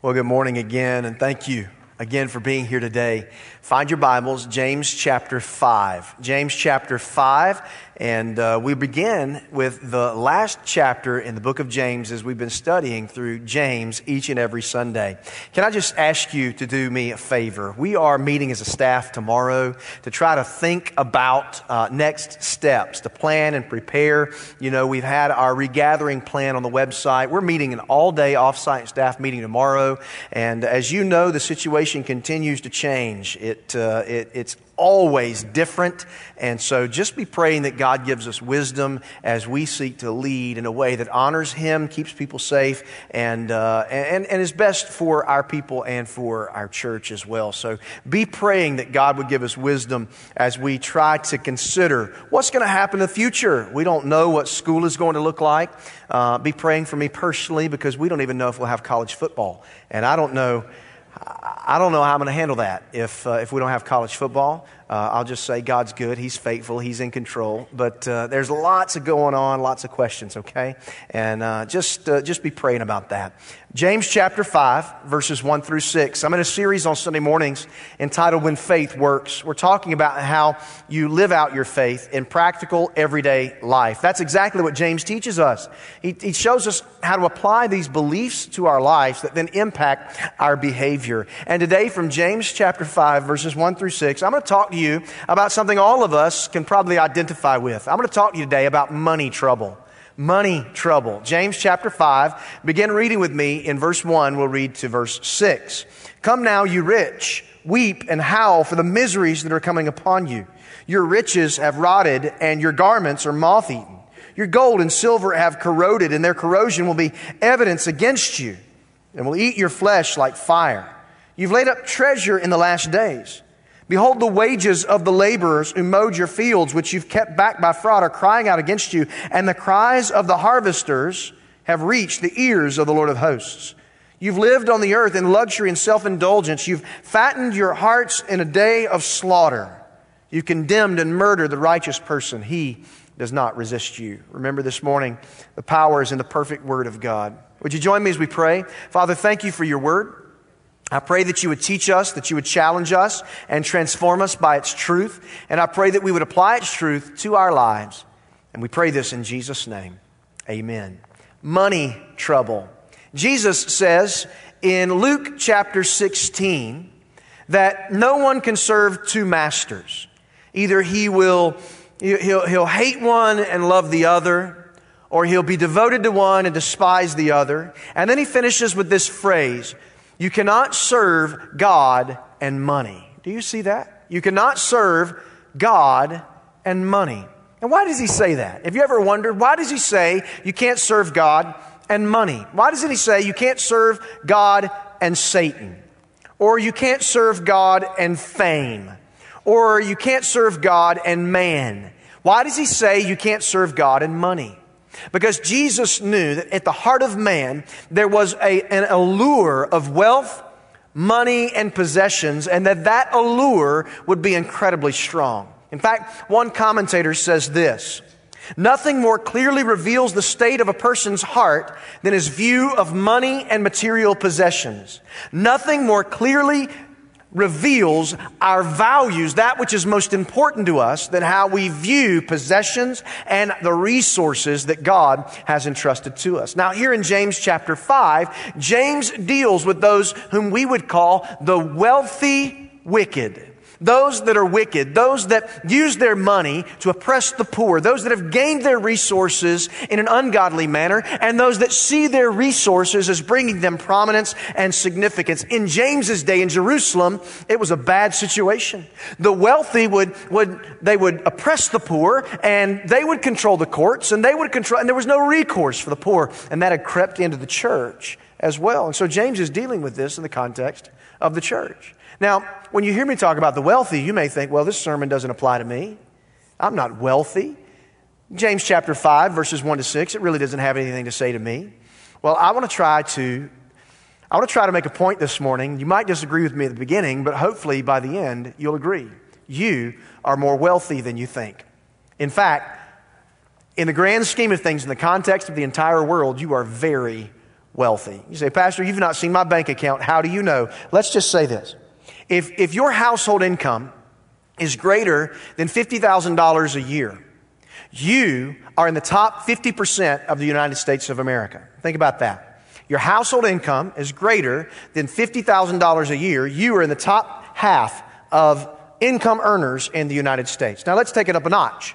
Well, good morning again, and thank you again for being here today. Find your Bibles, James chapter 5. James chapter 5, and uh, we begin with the last chapter in the book of James as we've been studying through James each and every Sunday. Can I just ask you to do me a favor? We are meeting as a staff tomorrow to try to think about uh, next steps, to plan and prepare. You know, we've had our regathering plan on the website. We're meeting an all day offsite staff meeting tomorrow, and as you know, the situation continues to change. It, uh, it it's always different. And so just be praying that God gives us wisdom as we seek to lead in a way that honors Him, keeps people safe, and, uh, and, and is best for our people and for our church as well. So be praying that God would give us wisdom as we try to consider what's going to happen in the future. We don't know what school is going to look like. Uh, be praying for me personally because we don't even know if we'll have college football. And I don't know. I don't know how I'm going to handle that if, uh, if we don't have college football. Uh, I'll just say God's good. He's faithful. He's in control. But uh, there's lots of going on, lots of questions, okay? And uh, just, uh, just be praying about that. James chapter 5, verses 1 through 6. I'm in a series on Sunday mornings entitled When Faith Works. We're talking about how you live out your faith in practical, everyday life. That's exactly what James teaches us. He, he shows us how to apply these beliefs to our lives that then impact our behavior. And today, from James chapter 5, verses 1 through 6, I'm going to talk to about something all of us can probably identify with. I'm going to talk to you today about money trouble. Money trouble. James chapter 5. Begin reading with me in verse 1. We'll read to verse 6. Come now, you rich, weep and howl for the miseries that are coming upon you. Your riches have rotted, and your garments are moth eaten. Your gold and silver have corroded, and their corrosion will be evidence against you, and will eat your flesh like fire. You've laid up treasure in the last days. Behold, the wages of the laborers who mowed your fields, which you've kept back by fraud, are crying out against you, and the cries of the harvesters have reached the ears of the Lord of hosts. You've lived on the earth in luxury and self indulgence. You've fattened your hearts in a day of slaughter. You condemned and murdered the righteous person. He does not resist you. Remember this morning, the power is in the perfect word of God. Would you join me as we pray? Father, thank you for your word. I pray that you would teach us, that you would challenge us and transform us by its truth. And I pray that we would apply its truth to our lives. And we pray this in Jesus' name. Amen. Money trouble. Jesus says in Luke chapter 16 that no one can serve two masters. Either he will, he'll, he'll hate one and love the other, or he'll be devoted to one and despise the other. And then he finishes with this phrase you cannot serve God and money. Do you see that? You cannot serve God and money. And why does he say that? Have you ever wondered why does he say you can't serve God and money? Why doesn't he say you can't serve God and Satan? Or you can't serve God and fame? Or you can't serve God and man? Why does he say you can't serve God and money? Because Jesus knew that at the heart of man, there was a, an allure of wealth, money, and possessions, and that that allure would be incredibly strong. In fact, one commentator says this Nothing more clearly reveals the state of a person's heart than his view of money and material possessions. Nothing more clearly reveals our values, that which is most important to us, than how we view possessions and the resources that God has entrusted to us. Now, here in James chapter 5, James deals with those whom we would call the wealthy wicked. Those that are wicked, those that use their money to oppress the poor, those that have gained their resources in an ungodly manner, and those that see their resources as bringing them prominence and significance. In James's day in Jerusalem, it was a bad situation. The wealthy would, would, they would oppress the poor, and they would control the courts, and they would control, and there was no recourse for the poor, and that had crept into the church as well. And so James is dealing with this in the context of the church. Now, when you hear me talk about the wealthy, you may think, well, this sermon doesn't apply to me. I'm not wealthy. James chapter 5, verses 1 to 6, it really doesn't have anything to say to me. Well, I want to try to I want to try to make a point this morning. You might disagree with me at the beginning, but hopefully by the end you'll agree. You are more wealthy than you think. In fact, in the grand scheme of things, in the context of the entire world, you are very wealthy. You say, Pastor, you've not seen my bank account. How do you know? Let's just say this. If, if your household income is greater than $50,000 a year, you are in the top 50% of the United States of America. Think about that. Your household income is greater than $50,000 a year. You are in the top half of income earners in the United States. Now let's take it up a notch.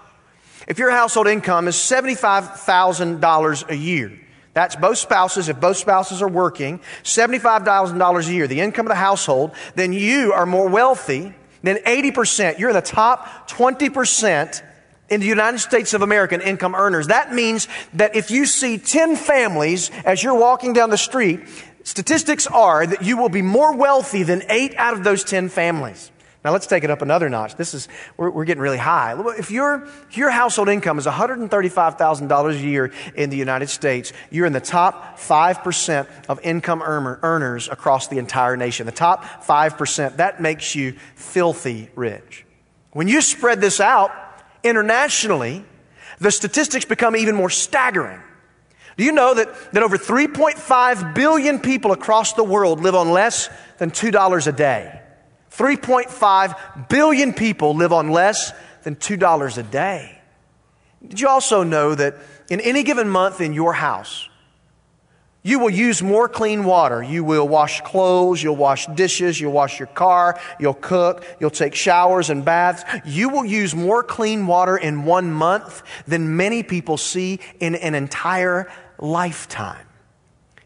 If your household income is $75,000 a year, that's both spouses. If both spouses are working, $75,000 a year, the income of the household, then you are more wealthy than 80%. You're in the top 20% in the United States of American income earners. That means that if you see 10 families as you're walking down the street, statistics are that you will be more wealthy than eight out of those 10 families. Now let's take it up another notch. This is, we're, we're getting really high. If your, your household income is $135,000 a year in the United States, you're in the top 5% of income earner, earners across the entire nation. The top 5%, that makes you filthy rich. When you spread this out internationally, the statistics become even more staggering. Do you know that, that over 3.5 billion people across the world live on less than $2 a day? 3.5 billion people live on less than $2 a day. Did you also know that in any given month in your house, you will use more clean water. You will wash clothes, you'll wash dishes, you'll wash your car, you'll cook, you'll take showers and baths. You will use more clean water in one month than many people see in an entire lifetime.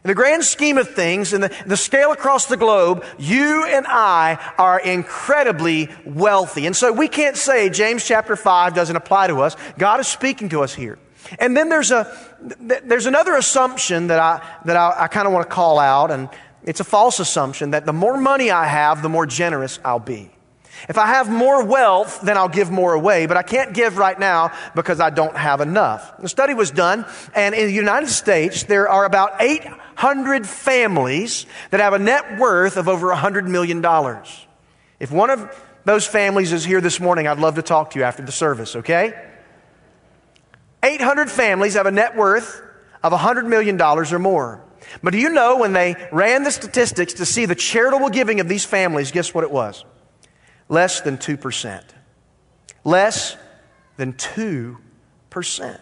In the grand scheme of things, in the, the scale across the globe, you and I are incredibly wealthy. And so we can't say James chapter 5 doesn't apply to us. God is speaking to us here. And then there's a, there's another assumption that I, that I, I kind of want to call out, and it's a false assumption that the more money I have, the more generous I'll be. If I have more wealth, then I'll give more away, but I can't give right now because I don't have enough. The study was done, and in the United States, there are about 800 families that have a net worth of over a $100 million. If one of those families is here this morning, I'd love to talk to you after the service, okay? 800 families have a net worth of a $100 million or more. But do you know when they ran the statistics to see the charitable giving of these families, guess what it was? Less than 2%. Less than 2%.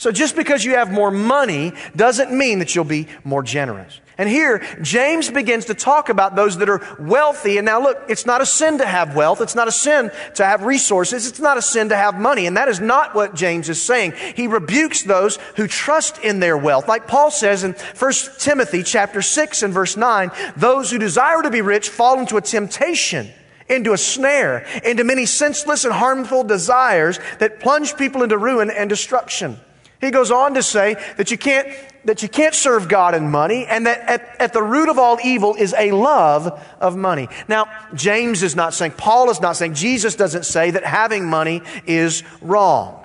So just because you have more money doesn't mean that you'll be more generous. And here, James begins to talk about those that are wealthy. And now look, it's not a sin to have wealth. It's not a sin to have resources. It's not a sin to have money. And that is not what James is saying. He rebukes those who trust in their wealth. Like Paul says in 1 Timothy chapter 6 and verse 9, those who desire to be rich fall into a temptation into a snare, into many senseless and harmful desires that plunge people into ruin and destruction. He goes on to say that you can't, that you can't serve God in money and that at, at the root of all evil is a love of money. Now, James is not saying, Paul is not saying, Jesus doesn't say that having money is wrong.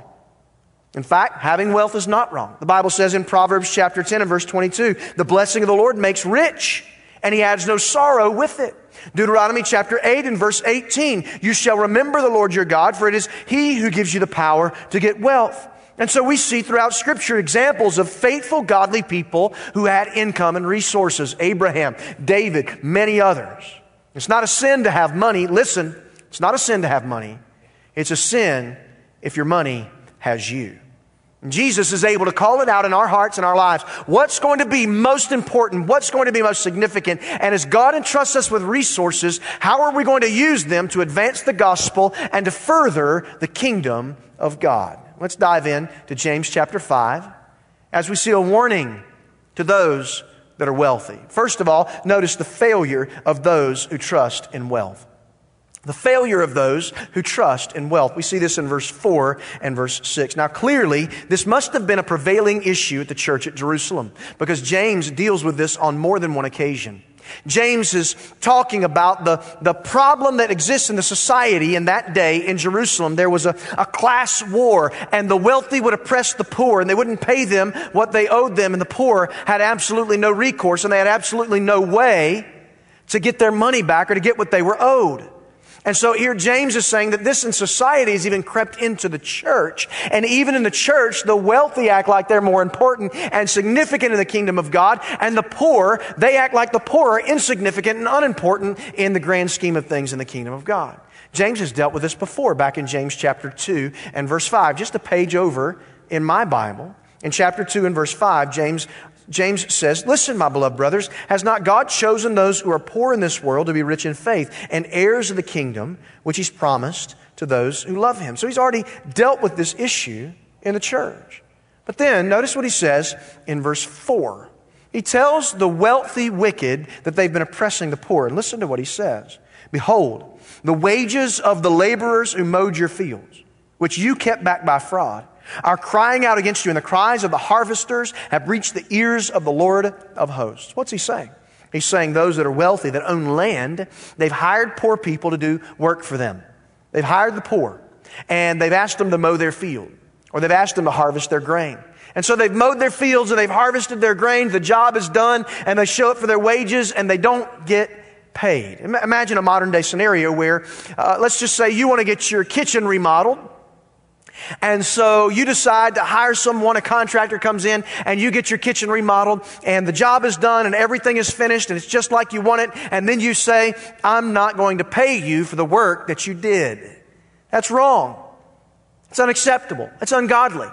In fact, having wealth is not wrong. The Bible says in Proverbs chapter 10 and verse 22, the blessing of the Lord makes rich and he adds no sorrow with it. Deuteronomy chapter 8 and verse 18, you shall remember the Lord your God, for it is he who gives you the power to get wealth. And so we see throughout scripture examples of faithful, godly people who had income and resources. Abraham, David, many others. It's not a sin to have money. Listen, it's not a sin to have money. It's a sin if your money has you. Jesus is able to call it out in our hearts and our lives. What's going to be most important? What's going to be most significant? And as God entrusts us with resources, how are we going to use them to advance the gospel and to further the kingdom of God? Let's dive in to James chapter 5 as we see a warning to those that are wealthy. First of all, notice the failure of those who trust in wealth. The failure of those who trust in wealth. We see this in verse 4 and verse 6. Now, clearly, this must have been a prevailing issue at the church at Jerusalem because James deals with this on more than one occasion. James is talking about the, the problem that exists in the society in that day in Jerusalem. There was a, a class war, and the wealthy would oppress the poor, and they wouldn't pay them what they owed them, and the poor had absolutely no recourse, and they had absolutely no way to get their money back or to get what they were owed. And so here James is saying that this in society has even crept into the church. And even in the church, the wealthy act like they're more important and significant in the kingdom of God. And the poor, they act like the poor are insignificant and unimportant in the grand scheme of things in the kingdom of God. James has dealt with this before back in James chapter 2 and verse 5. Just a page over in my Bible. In chapter 2 and verse 5, James James says, Listen, my beloved brothers, has not God chosen those who are poor in this world to be rich in faith and heirs of the kingdom which he's promised to those who love him? So he's already dealt with this issue in the church. But then notice what he says in verse 4. He tells the wealthy wicked that they've been oppressing the poor. And listen to what he says Behold, the wages of the laborers who mowed your fields, which you kept back by fraud, are crying out against you, and the cries of the harvesters have reached the ears of the Lord of hosts. What's he saying? He's saying those that are wealthy, that own land, they've hired poor people to do work for them. They've hired the poor, and they've asked them to mow their field, or they've asked them to harvest their grain. And so they've mowed their fields and they've harvested their grain. The job is done, and they show up for their wages, and they don't get paid. Imagine a modern day scenario where, uh, let's just say you want to get your kitchen remodeled. And so you decide to hire someone, a contractor comes in, and you get your kitchen remodeled, and the job is done, and everything is finished, and it's just like you want it. And then you say, I'm not going to pay you for the work that you did. That's wrong. It's unacceptable. It's ungodly.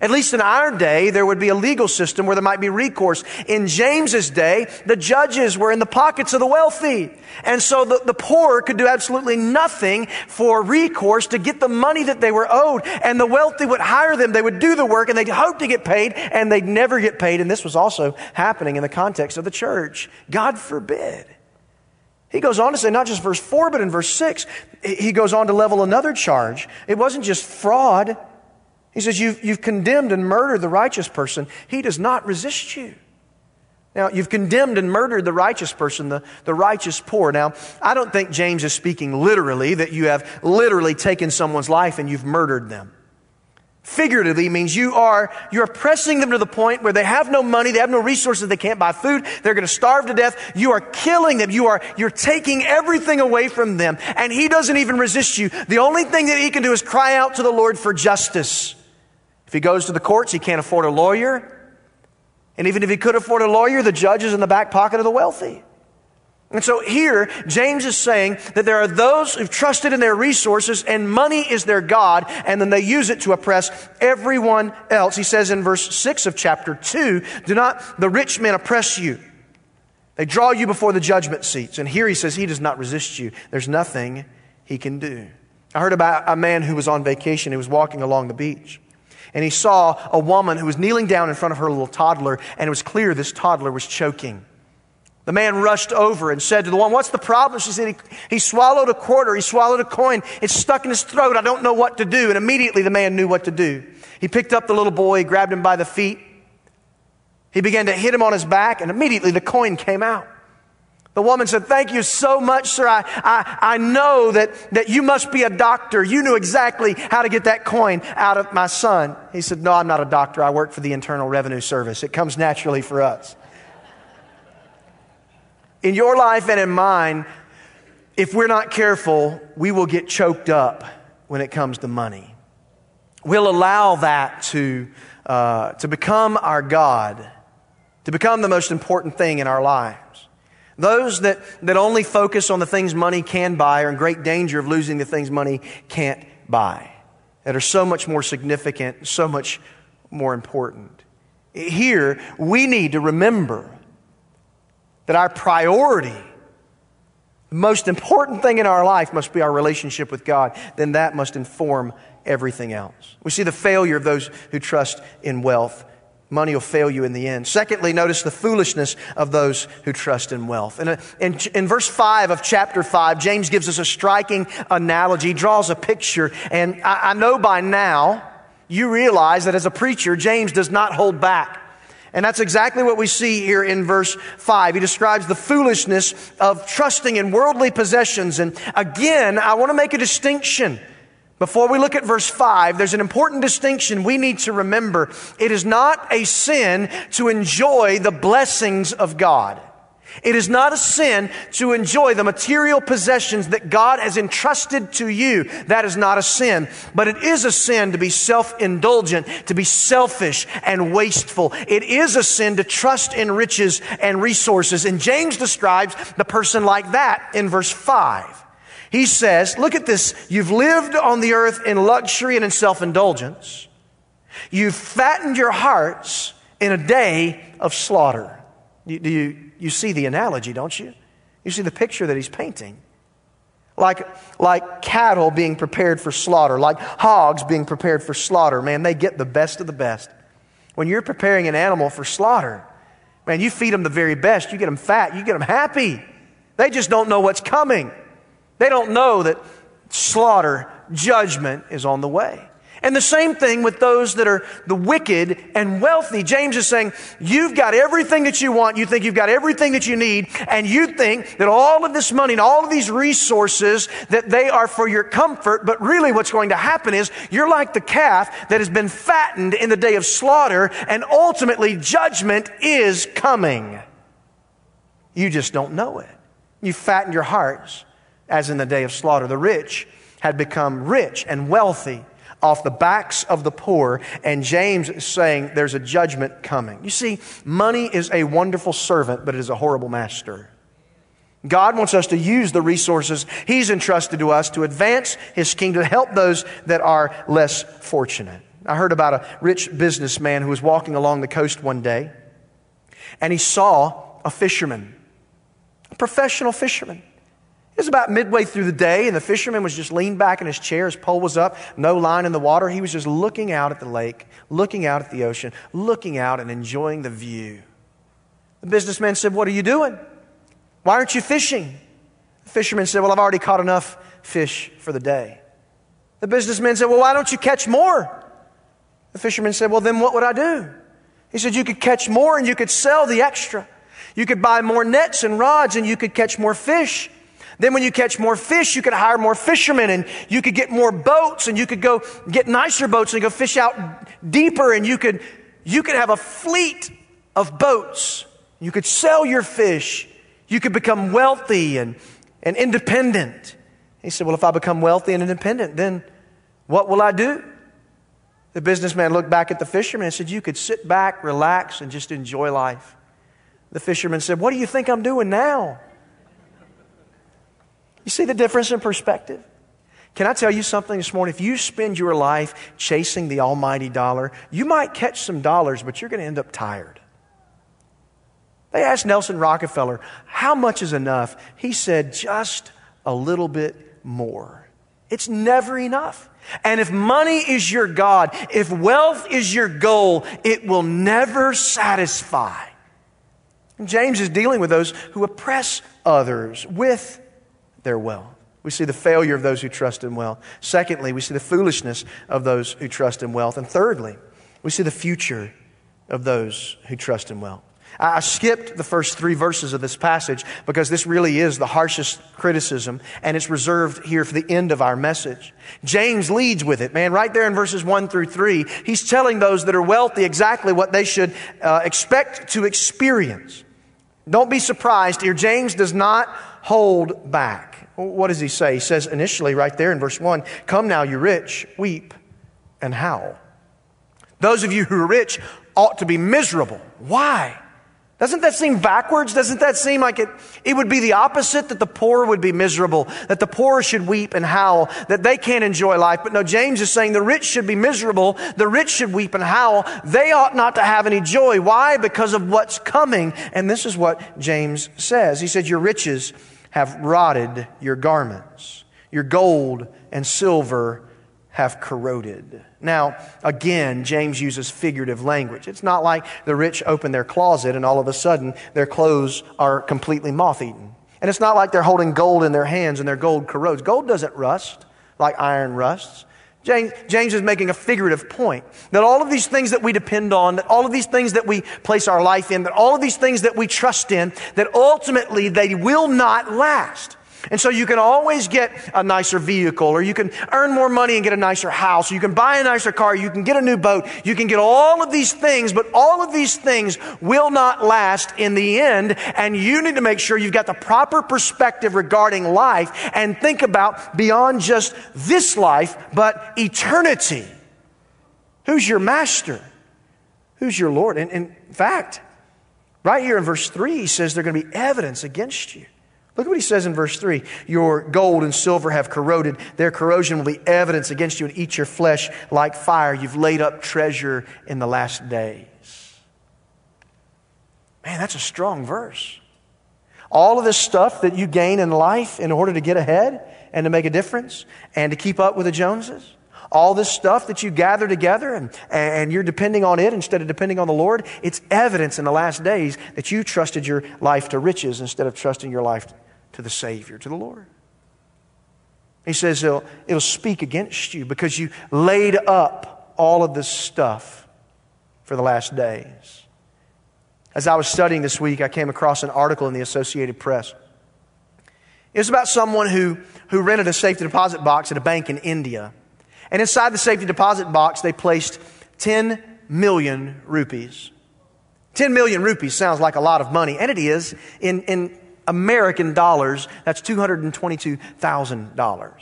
At least in our day, there would be a legal system where there might be recourse. In James's day, the judges were in the pockets of the wealthy. And so the, the poor could do absolutely nothing for recourse to get the money that they were owed. And the wealthy would hire them. They would do the work and they'd hope to get paid and they'd never get paid. And this was also happening in the context of the church. God forbid. He goes on to say, not just verse 4, but in verse 6, he goes on to level another charge. It wasn't just fraud. He says, you've, you've condemned and murdered the righteous person. He does not resist you. Now, you've condemned and murdered the righteous person, the, the righteous poor. Now, I don't think James is speaking literally, that you have literally taken someone's life and you've murdered them. Figuratively means you are, you're pressing them to the point where they have no money, they have no resources, they can't buy food, they're to starve to death. You are killing them. You are, you're taking everything away from them. And he doesn't even resist you. The only thing that he can do is cry out to the Lord for justice. If he goes to the courts, he can't afford a lawyer. And even if he could afford a lawyer, the judge is in the back pocket of the wealthy. And so here, James is saying that there are those who've trusted in their resources and money is their God, and then they use it to oppress everyone else. He says in verse 6 of chapter 2, do not the rich men oppress you. They draw you before the judgment seats. And here he says he does not resist you. There's nothing he can do. I heard about a man who was on vacation. He was walking along the beach and he saw a woman who was kneeling down in front of her little toddler, and it was clear this toddler was choking. The man rushed over and said to the woman, What's the problem? She said, he, he swallowed a quarter, he swallowed a coin, it's stuck in his throat, I don't know what to do. And immediately the man knew what to do. He picked up the little boy, grabbed him by the feet, he began to hit him on his back, and immediately the coin came out. The woman said, Thank you so much, sir. I, I, I know that, that you must be a doctor. You knew exactly how to get that coin out of my son. He said, No, I'm not a doctor. I work for the Internal Revenue Service. It comes naturally for us. In your life and in mine, if we're not careful, we will get choked up when it comes to money. We'll allow that to, uh, to become our God, to become the most important thing in our life. Those that, that only focus on the things money can buy are in great danger of losing the things money can't buy, that are so much more significant, so much more important. Here, we need to remember that our priority, the most important thing in our life, must be our relationship with God. Then that must inform everything else. We see the failure of those who trust in wealth Money will fail you in the end. Secondly, notice the foolishness of those who trust in wealth. And in, in, verse 5 of chapter 5, James gives us a striking analogy, draws a picture. And I, I know by now you realize that as a preacher, James does not hold back. And that's exactly what we see here in verse 5. He describes the foolishness of trusting in worldly possessions. And again, I want to make a distinction before we look at verse 5, there's an important distinction we need to remember. It is not a sin to enjoy the blessings of God. It is not a sin to enjoy the material possessions that God has entrusted to you. That is not a sin. But it is a sin to be self-indulgent, to be selfish and wasteful. It is a sin to trust in riches and resources. And James describes the person like that in verse 5. He says, look at this. You've lived on the earth in luxury and in self-indulgence. You've fattened your hearts in a day of slaughter. Do you, you see the analogy, don't you? You see the picture that he's painting. Like, like cattle being prepared for slaughter, like hogs being prepared for slaughter. Man, they get the best of the best. When you're preparing an animal for slaughter, man, you feed them the very best. You get them fat, you get them happy. They just don't know what's coming. They don't know that slaughter, judgment is on the way. And the same thing with those that are the wicked and wealthy. James is saying, you've got everything that you want. You think you've got everything that you need. And you think that all of this money and all of these resources, that they are for your comfort. But really what's going to happen is you're like the calf that has been fattened in the day of slaughter. And ultimately judgment is coming. You just don't know it. You fatten your hearts as in the day of slaughter. The rich had become rich and wealthy off the backs of the poor. And James is saying there's a judgment coming. You see, money is a wonderful servant, but it is a horrible master. God wants us to use the resources He's entrusted to us to advance His kingdom, to help those that are less fortunate. I heard about a rich businessman who was walking along the coast one day, and he saw a fisherman, a professional fisherman. It was about midway through the day, and the fisherman was just leaned back in his chair. His pole was up, no line in the water. He was just looking out at the lake, looking out at the ocean, looking out and enjoying the view. The businessman said, What are you doing? Why aren't you fishing? The fisherman said, Well, I've already caught enough fish for the day. The businessman said, Well, why don't you catch more? The fisherman said, Well, then what would I do? He said, You could catch more and you could sell the extra. You could buy more nets and rods and you could catch more fish. Then when you catch more fish, you could hire more fishermen and you could get more boats and you could go get nicer boats and go fish out deeper and you could, you could have a fleet of boats. You could sell your fish. You could become wealthy and, and independent. He said, well, if I become wealthy and independent, then what will I do? The businessman looked back at the fisherman and said, you could sit back, relax, and just enjoy life. The fisherman said, what do you think I'm doing now? You see the difference in perspective? Can I tell you something this morning? If you spend your life chasing the almighty dollar, you might catch some dollars, but you're going to end up tired. They asked Nelson Rockefeller, How much is enough? He said, Just a little bit more. It's never enough. And if money is your God, if wealth is your goal, it will never satisfy. And James is dealing with those who oppress others with their wealth. We see the failure of those who trust in wealth. Secondly, we see the foolishness of those who trust in wealth. And thirdly, we see the future of those who trust in wealth. I skipped the first three verses of this passage because this really is the harshest criticism and it's reserved here for the end of our message. James leads with it, man, right there in verses one through three. He's telling those that are wealthy exactly what they should uh, expect to experience. Don't be surprised here. James does not hold back. What does he say? He says initially, right there in verse 1 Come now, you rich, weep and howl. Those of you who are rich ought to be miserable. Why? Doesn't that seem backwards? Doesn't that seem like it, it would be the opposite that the poor would be miserable, that the poor should weep and howl, that they can't enjoy life? But no, James is saying the rich should be miserable, the rich should weep and howl. They ought not to have any joy. Why? Because of what's coming. And this is what James says. He said, Your riches have rotted your garments. Your gold and silver have corroded. Now, again, James uses figurative language. It's not like the rich open their closet and all of a sudden their clothes are completely moth eaten. And it's not like they're holding gold in their hands and their gold corrodes. Gold doesn't rust like iron rusts. James, is making a figurative point that all of these things that we depend on, that all of these things that we place our life in, that all of these things that we trust in, that ultimately they will not last. And so you can always get a nicer vehicle, or you can earn more money and get a nicer house, or you can buy a nicer car, you can get a new boat, you can get all of these things, but all of these things will not last in the end. And you need to make sure you've got the proper perspective regarding life and think about beyond just this life, but eternity. Who's your master? Who's your Lord? And in fact, right here in verse 3, he says there's going to be evidence against you. Look at what he says in verse 3 Your gold and silver have corroded. Their corrosion will be evidence against you and eat your flesh like fire. You've laid up treasure in the last days. Man, that's a strong verse. All of this stuff that you gain in life in order to get ahead and to make a difference and to keep up with the Joneses, all this stuff that you gather together and, and you're depending on it instead of depending on the Lord, it's evidence in the last days that you trusted your life to riches instead of trusting your life to the Savior, to the Lord. He says it'll, it'll speak against you because you laid up all of this stuff for the last days. As I was studying this week, I came across an article in the Associated Press. It was about someone who, who rented a safety deposit box at a bank in India. And inside the safety deposit box, they placed 10 million rupees. 10 million rupees sounds like a lot of money, and it is. In, in American dollars, that's $222,000.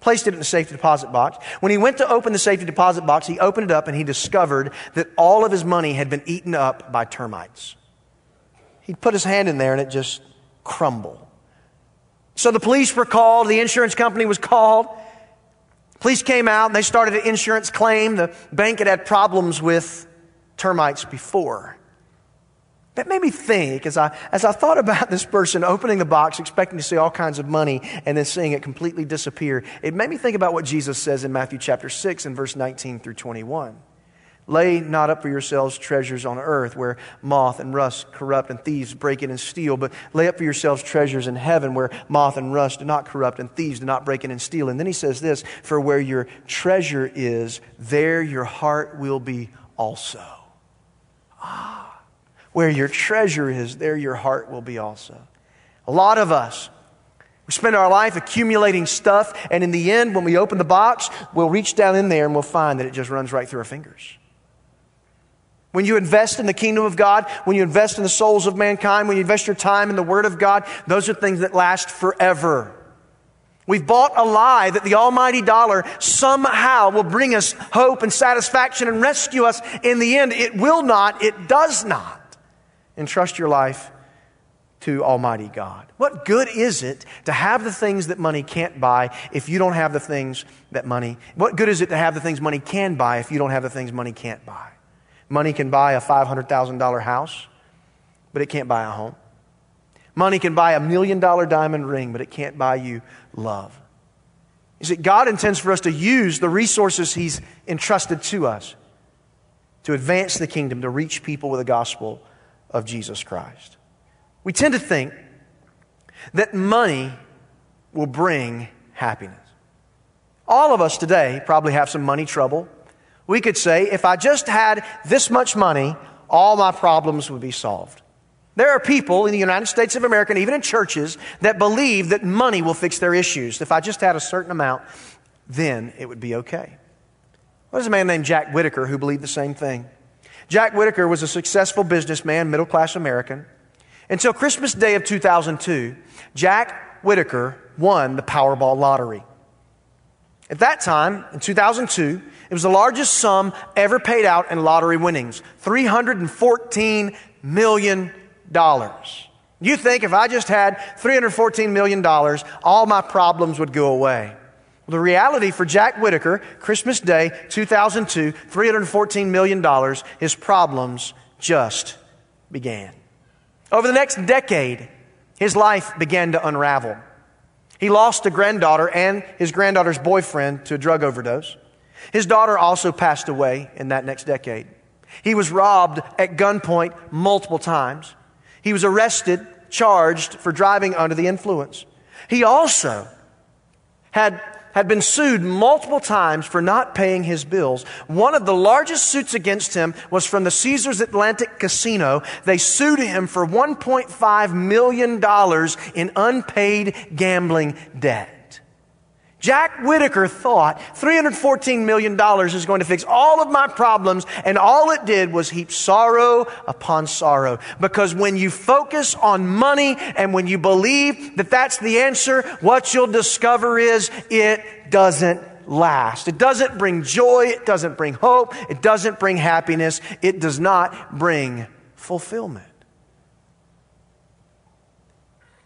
Placed it in the safety deposit box. When he went to open the safety deposit box, he opened it up and he discovered that all of his money had been eaten up by termites. He put his hand in there and it just crumbled. So the police were called, the insurance company was called. Police came out and they started an insurance claim. The bank had had problems with termites before. That made me think as I, as I thought about this person opening the box, expecting to see all kinds of money, and then seeing it completely disappear. It made me think about what Jesus says in Matthew chapter 6 and verse 19 through 21. Lay not up for yourselves treasures on earth where moth and rust corrupt and thieves break in and steal, but lay up for yourselves treasures in heaven where moth and rust do not corrupt and thieves do not break in and steal. And then he says this For where your treasure is, there your heart will be also. Ah. Where your treasure is, there your heart will be also. A lot of us, we spend our life accumulating stuff, and in the end, when we open the box, we'll reach down in there and we'll find that it just runs right through our fingers. When you invest in the kingdom of God, when you invest in the souls of mankind, when you invest your time in the Word of God, those are things that last forever. We've bought a lie that the almighty dollar somehow will bring us hope and satisfaction and rescue us in the end. It will not, it does not entrust your life to Almighty God. What good is it to have the things that money can't buy if you don't have the things that money, what good is it to have the things money can buy if you don't have the things money can't buy? Money can buy a $500,000 house, but it can't buy a home. Money can buy a million dollar diamond ring, but it can't buy you love. You see, God intends for us to use the resources He's entrusted to us to advance the kingdom, to reach people with the gospel of Jesus Christ. We tend to think that money will bring happiness. All of us today probably have some money trouble. We could say, if I just had this much money, all my problems would be solved. There are people in the United States of America and even in churches that believe that money will fix their issues. If I just had a certain amount, then it would be okay. There's a man named Jack Whittaker who believed the same thing. Jack Whittaker was a successful businessman, middle class American. Until Christmas Day of 2002, Jack Whittaker won the Powerball lottery. At that time, in 2002, it was the largest sum ever paid out in lottery winnings $314 million. You think if I just had $314 million, all my problems would go away. The reality for Jack Whittaker, Christmas Day 2002, $314 million, his problems just began. Over the next decade, his life began to unravel. He lost a granddaughter and his granddaughter's boyfriend to a drug overdose. His daughter also passed away in that next decade. He was robbed at gunpoint multiple times. He was arrested, charged for driving under the influence. He also had had been sued multiple times for not paying his bills. One of the largest suits against him was from the Caesars Atlantic Casino. They sued him for $1.5 million in unpaid gambling debt. Jack Whittaker thought $314 million is going to fix all of my problems, and all it did was heap sorrow upon sorrow. Because when you focus on money and when you believe that that's the answer, what you'll discover is it doesn't last. It doesn't bring joy, it doesn't bring hope, it doesn't bring happiness, it does not bring fulfillment.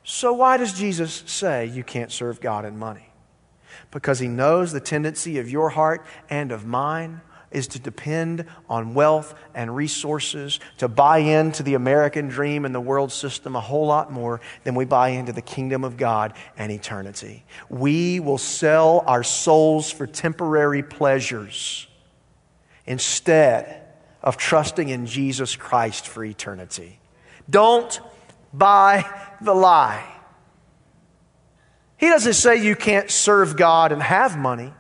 So, why does Jesus say you can't serve God and money? Because he knows the tendency of your heart and of mine is to depend on wealth and resources, to buy into the American dream and the world system a whole lot more than we buy into the kingdom of God and eternity. We will sell our souls for temporary pleasures instead of trusting in Jesus Christ for eternity. Don't buy the lie. He doesn't say you can't serve God and have money,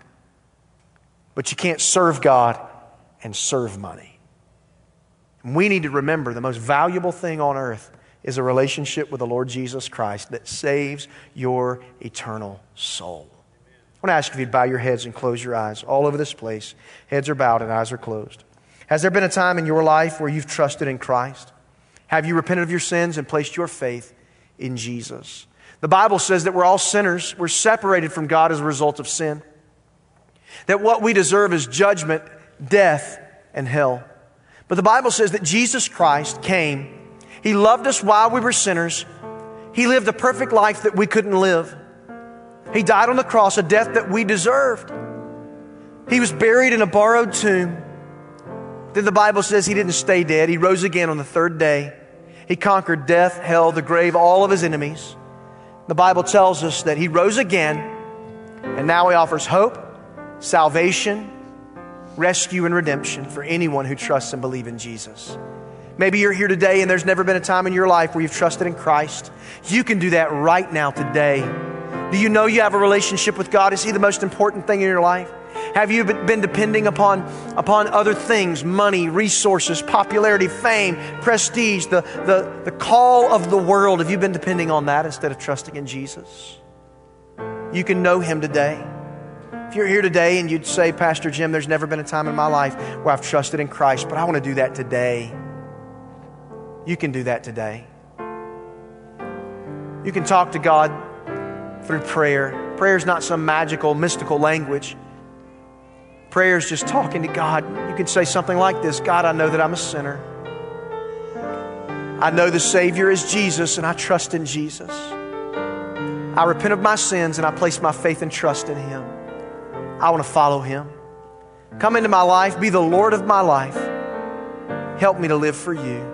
but you can't serve God and serve money. we need to remember the most valuable thing on earth is a relationship with the Lord Jesus Christ that saves your eternal soul. I want to ask if you'd bow your heads and close your eyes all over this place. Heads are bowed and eyes are closed. Has there been a time in your life where you've trusted in Christ? Have you repented of your sins and placed your faith in Jesus? The Bible says that we're all sinners. We're separated from God as a result of sin. That what we deserve is judgment, death, and hell. But the Bible says that Jesus Christ came. He loved us while we were sinners. He lived a perfect life that we couldn't live. He died on the cross, a death that we deserved. He was buried in a borrowed tomb. Then the Bible says he didn't stay dead. He rose again on the third day. He conquered death, hell, the grave, all of his enemies. The Bible tells us that He rose again, and now He offers hope, salvation, rescue, and redemption for anyone who trusts and believes in Jesus. Maybe you're here today and there's never been a time in your life where you've trusted in Christ. You can do that right now today. Do you know you have a relationship with God? Is He the most important thing in your life? Have you been depending upon, upon other things, money, resources, popularity, fame, prestige, the, the, the call of the world? Have you been depending on that instead of trusting in Jesus? You can know Him today. If you're here today and you'd say, Pastor Jim, there's never been a time in my life where I've trusted in Christ, but I want to do that today. You can do that today. You can talk to God through prayer. Prayer is not some magical, mystical language. Prayer is just talking to God. You can say something like this God, I know that I'm a sinner. I know the Savior is Jesus, and I trust in Jesus. I repent of my sins and I place my faith and trust in Him. I want to follow Him. Come into my life, be the Lord of my life. Help me to live for you.